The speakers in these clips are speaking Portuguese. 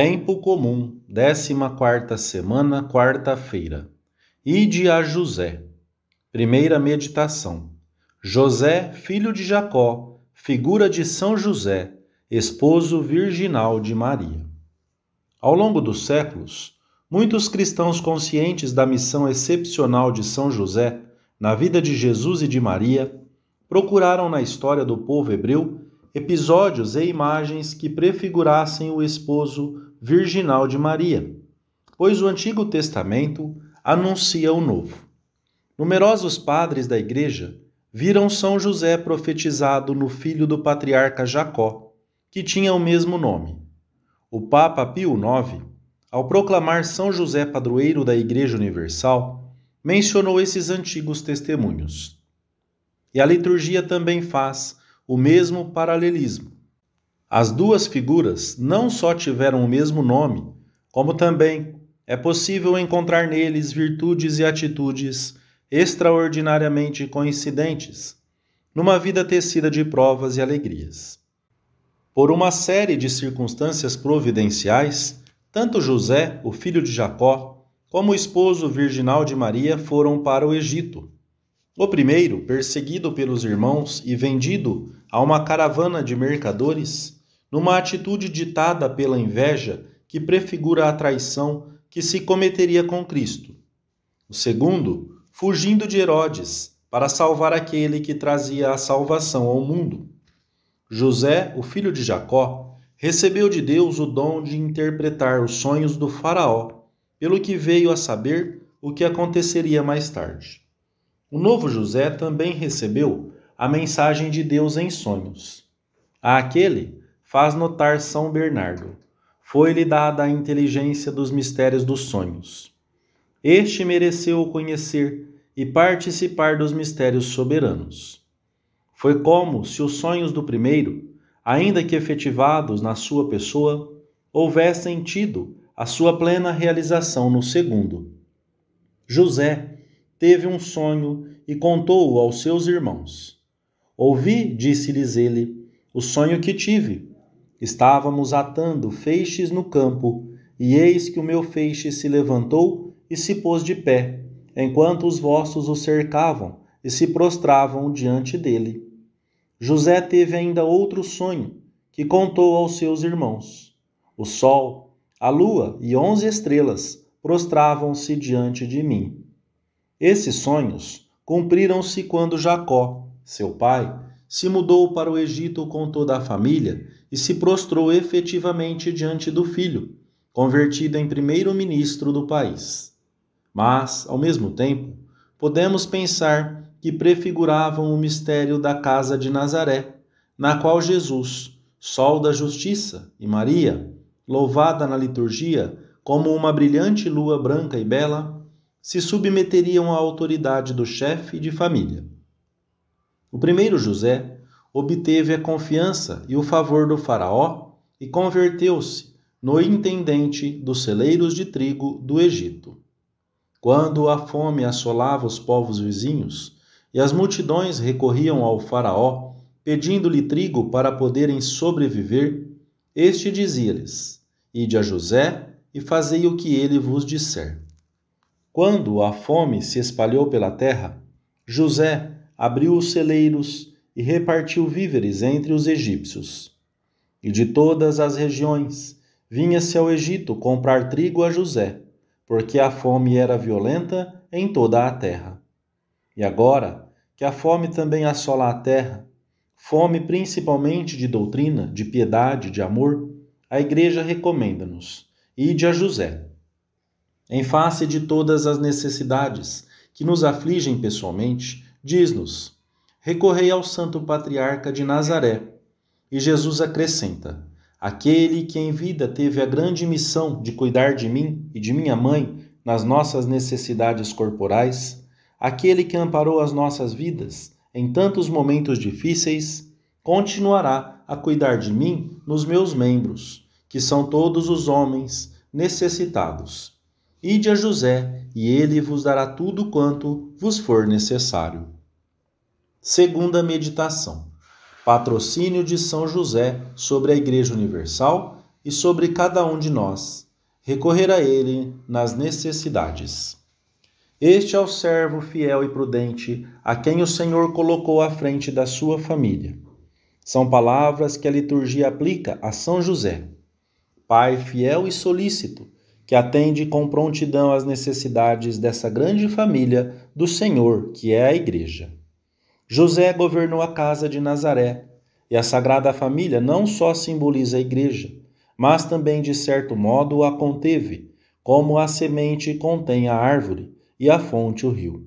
Tempo comum, 14 semana, quarta-feira. Ide a José. Primeira meditação. José, filho de Jacó, figura de São José, esposo virginal de Maria. Ao longo dos séculos, muitos cristãos conscientes da missão excepcional de São José na vida de Jesus e de Maria procuraram na história do povo hebreu episódios e imagens que prefigurassem o esposo virginal de Maria, pois o Antigo Testamento anuncia o Novo. Numerosos padres da Igreja viram São José profetizado no filho do patriarca Jacó, que tinha o mesmo nome. O Papa Pio IX, ao proclamar São José padroeiro da Igreja Universal, mencionou esses antigos testemunhos. E a liturgia também faz o mesmo paralelismo. As duas figuras não só tiveram o mesmo nome, como também é possível encontrar neles virtudes e atitudes extraordinariamente coincidentes, numa vida tecida de provas e alegrias. Por uma série de circunstâncias providenciais, tanto José, o filho de Jacó, como o esposo virginal de Maria foram para o Egito o primeiro, perseguido pelos irmãos e vendido a uma caravana de mercadores, numa atitude ditada pela inveja que prefigura a traição que se cometeria com Cristo. O segundo, fugindo de Herodes, para salvar aquele que trazia a salvação ao mundo. José, o filho de Jacó, recebeu de Deus o dom de interpretar os sonhos do Faraó, pelo que veio a saber o que aconteceria mais tarde. O novo José também recebeu a mensagem de Deus em sonhos. A aquele faz notar São Bernardo. Foi-lhe dada a inteligência dos mistérios dos sonhos. Este mereceu conhecer e participar dos mistérios soberanos. Foi como se os sonhos do primeiro, ainda que efetivados na sua pessoa, houvessem tido a sua plena realização no segundo. José teve um sonho e contou-o aos seus irmãos. Ouvi, disse-lhes ele, o sonho que tive. Estávamos atando feixes no campo, e eis que o meu feixe se levantou e se pôs de pé, enquanto os vossos o cercavam e se prostravam diante dele. José teve ainda outro sonho, que contou aos seus irmãos. O sol, a lua e onze estrelas prostravam-se diante de mim. Esses sonhos cumpriram-se quando Jacó, seu pai, se mudou para o Egito com toda a família e se prostrou efetivamente diante do filho, convertido em primeiro-ministro do país. Mas, ao mesmo tempo, podemos pensar que prefiguravam o mistério da casa de Nazaré, na qual Jesus, Sol da Justiça, e Maria, louvada na liturgia como uma brilhante lua branca e bela, se submeteriam à autoridade do chefe de família. O primeiro José obteve a confiança e o favor do Faraó e converteu-se no intendente dos celeiros de trigo do Egito. Quando a fome assolava os povos vizinhos e as multidões recorriam ao Faraó pedindo-lhe trigo para poderem sobreviver, este dizia-lhes: Ide a José e fazei o que ele vos disser. Quando a fome se espalhou pela terra, José abriu os celeiros e repartiu víveres entre os egípcios. E de todas as regiões vinha-se ao Egito comprar trigo a José, porque a fome era violenta em toda a terra. E agora que a fome também assola a terra, fome principalmente de doutrina, de piedade, de amor, a Igreja recomenda-nos: ide a José em face de todas as necessidades que nos afligem pessoalmente, diz-nos: recorrei ao Santo Patriarca de Nazaré. E Jesus acrescenta: aquele que em vida teve a grande missão de cuidar de mim e de minha mãe nas nossas necessidades corporais, aquele que amparou as nossas vidas em tantos momentos difíceis, continuará a cuidar de mim nos meus membros, que são todos os homens necessitados. Ide a José, e ele vos dará tudo quanto vos for necessário. Segunda meditação. Patrocínio de São José sobre a Igreja Universal e sobre cada um de nós, recorrer a Ele nas necessidades. Este é o servo fiel e prudente a quem o Senhor colocou à frente da sua família. São palavras que a liturgia aplica a São José, pai fiel e solícito, que atende com prontidão às necessidades dessa grande família do Senhor, que é a Igreja. José governou a casa de Nazaré, e a Sagrada Família não só simboliza a Igreja, mas também, de certo modo, a conteve, como a semente contém a árvore e a fonte o rio.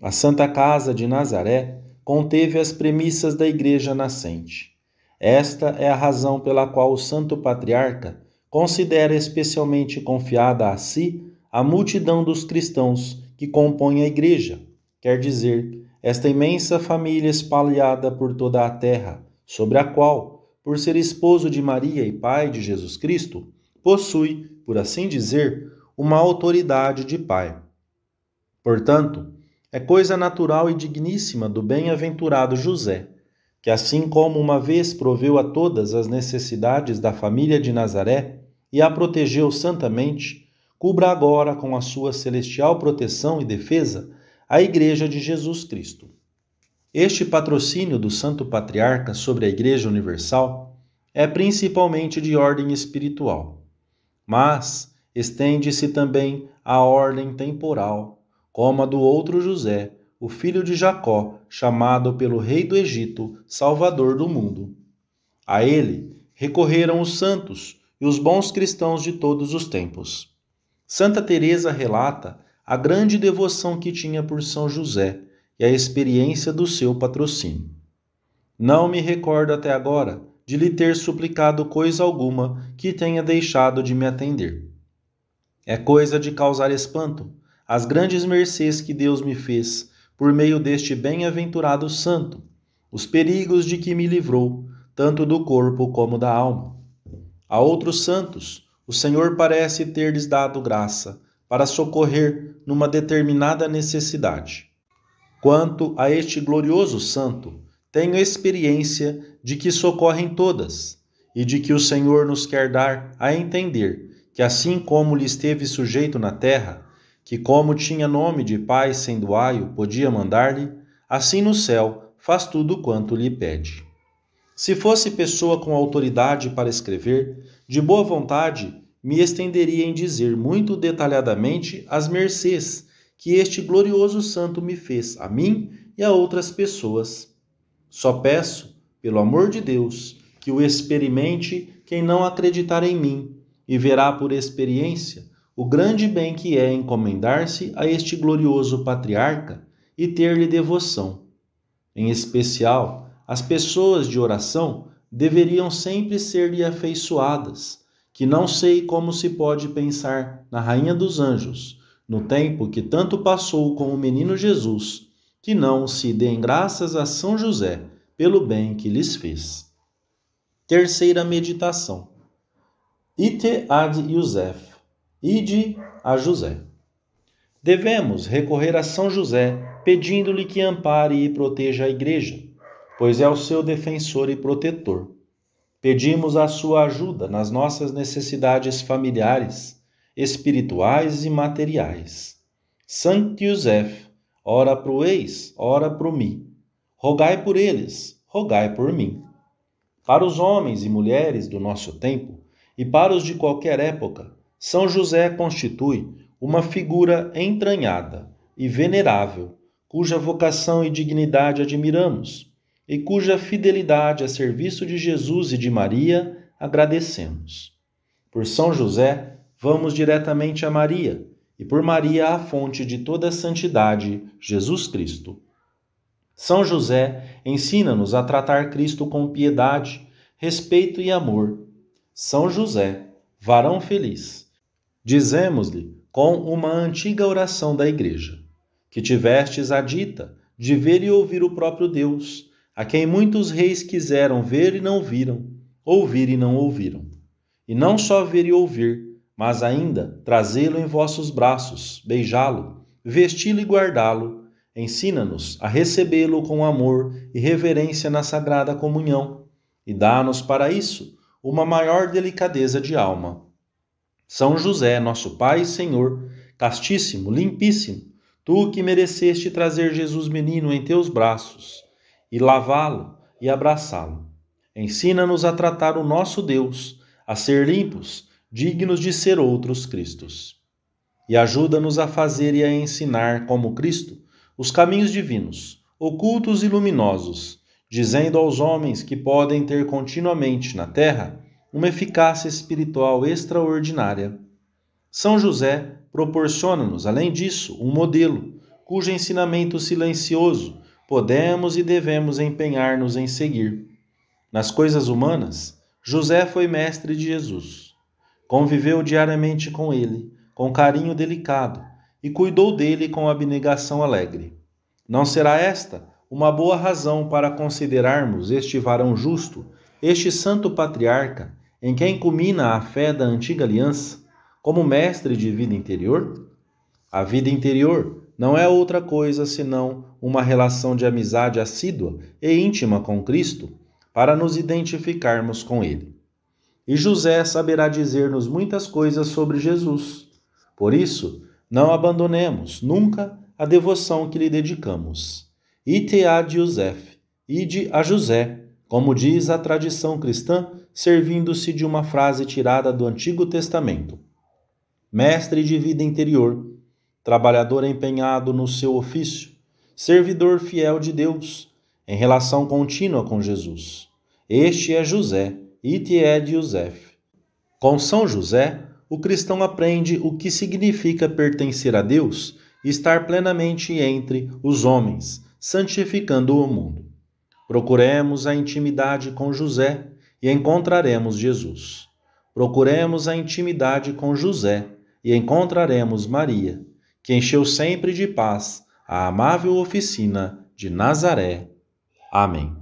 A Santa Casa de Nazaré conteve as premissas da Igreja nascente. Esta é a razão pela qual o Santo Patriarca considera especialmente confiada a si a multidão dos cristãos que compõem a Igreja, quer dizer, esta imensa família espalhada por toda a terra, sobre a qual, por ser esposo de Maria e pai de Jesus Cristo, possui, por assim dizer, uma autoridade de pai. Portanto, é coisa natural e digníssima do bem-aventurado José, que assim como uma vez proveu a todas as necessidades da família de Nazaré e a protegeu santamente, cubra agora com a sua celestial proteção e defesa a Igreja de Jesus Cristo. Este patrocínio do Santo Patriarca sobre a Igreja Universal é principalmente de ordem espiritual, mas estende-se também à ordem temporal como a do outro José, o filho de Jacó, chamado pelo rei do Egito, Salvador do mundo. A ele recorreram os santos e os bons cristãos de todos os tempos. Santa Teresa relata a grande devoção que tinha por São José e a experiência do seu patrocínio. Não me recordo até agora de lhe ter suplicado coisa alguma que tenha deixado de me atender. É coisa de causar espanto as grandes mercês que Deus me fez por meio deste bem-aventurado santo, os perigos de que me livrou, tanto do corpo como da alma. A outros santos, o Senhor parece ter-lhes dado graça para socorrer numa determinada necessidade. Quanto a este glorioso santo, tenho experiência de que socorrem todas e de que o Senhor nos quer dar a entender que, assim como lhe esteve sujeito na terra, que, como tinha nome de pai sendo aio, podia mandar-lhe, assim no céu faz tudo quanto lhe pede. Se fosse pessoa com autoridade para escrever, de boa vontade me estenderia em dizer muito detalhadamente as mercês que este glorioso santo me fez a mim e a outras pessoas. Só peço, pelo amor de Deus, que o experimente quem não acreditar em mim e verá por experiência o grande bem que é encomendar-se a este glorioso patriarca e ter-lhe devoção. Em especial, as pessoas de oração deveriam sempre ser-lhe afeiçoadas, que não sei como se pode pensar na Rainha dos Anjos, no tempo que tanto passou com o menino Jesus, que não se deem graças a São José pelo bem que lhes fez. Terceira meditação. Ite ad Yosef Ide a José. Devemos recorrer a São José, pedindo-lhe que ampare e proteja a Igreja, pois é o seu defensor e protetor. Pedimos a sua ajuda nas nossas necessidades familiares, espirituais e materiais. Santo José, ora pro eis, ora pro mim. Rogai por eles, rogai por mim. Para os homens e mulheres do nosso tempo e para os de qualquer época, são José constitui uma figura entranhada e venerável, cuja vocação e dignidade admiramos e cuja fidelidade a serviço de Jesus e de Maria agradecemos. Por São José, vamos diretamente a Maria, e por Maria a fonte de toda a santidade, Jesus Cristo. São José ensina-nos a tratar Cristo com piedade, respeito e amor. São José, varão feliz Dizemos-lhe com uma antiga oração da Igreja, que tivestes a dita de ver e ouvir o próprio Deus, a quem muitos reis quiseram ver e não viram, ouvir e não ouviram. E não só ver e ouvir, mas ainda trazê-lo em vossos braços, beijá-lo, vesti-lo e guardá-lo. Ensina-nos a recebê-lo com amor e reverência na sagrada comunhão, e dá-nos para isso uma maior delicadeza de alma. São José, nosso Pai e Senhor, castíssimo, limpíssimo, tu que mereceste trazer Jesus menino em teus braços, e lavá-lo e abraçá-lo. Ensina-nos a tratar o nosso Deus, a ser limpos, dignos de ser outros Cristos. E ajuda-nos a fazer e a ensinar, como Cristo, os caminhos divinos, ocultos e luminosos, dizendo aos homens que podem ter continuamente na terra uma eficácia espiritual extraordinária. São José proporciona-nos, além disso, um modelo, cujo ensinamento silencioso podemos e devemos empenhar-nos em seguir. Nas coisas humanas, José foi mestre de Jesus. Conviveu diariamente com ele, com carinho delicado, e cuidou dele com abnegação alegre. Não será esta uma boa razão para considerarmos este varão justo, este santo patriarca, em quem culmina a fé da antiga aliança, como mestre de vida interior? A vida interior não é outra coisa senão uma relação de amizade assídua e íntima com Cristo para nos identificarmos com Ele. E José saberá dizer-nos muitas coisas sobre Jesus. Por isso, não abandonemos nunca a devoção que lhe dedicamos. Ite ad Joseph, ide a José, como diz a tradição cristã, servindo-se de uma frase tirada do Antigo Testamento. Mestre de vida interior, trabalhador empenhado no seu ofício, servidor fiel de Deus, em relação contínua com Jesus. Este é José, ite ed Joseph. Com São José, o cristão aprende o que significa pertencer a Deus e estar plenamente entre os homens, santificando o mundo. Procuremos a intimidade com José e encontraremos Jesus. Procuremos a intimidade com José e encontraremos Maria, que encheu sempre de paz a amável oficina de Nazaré. Amém.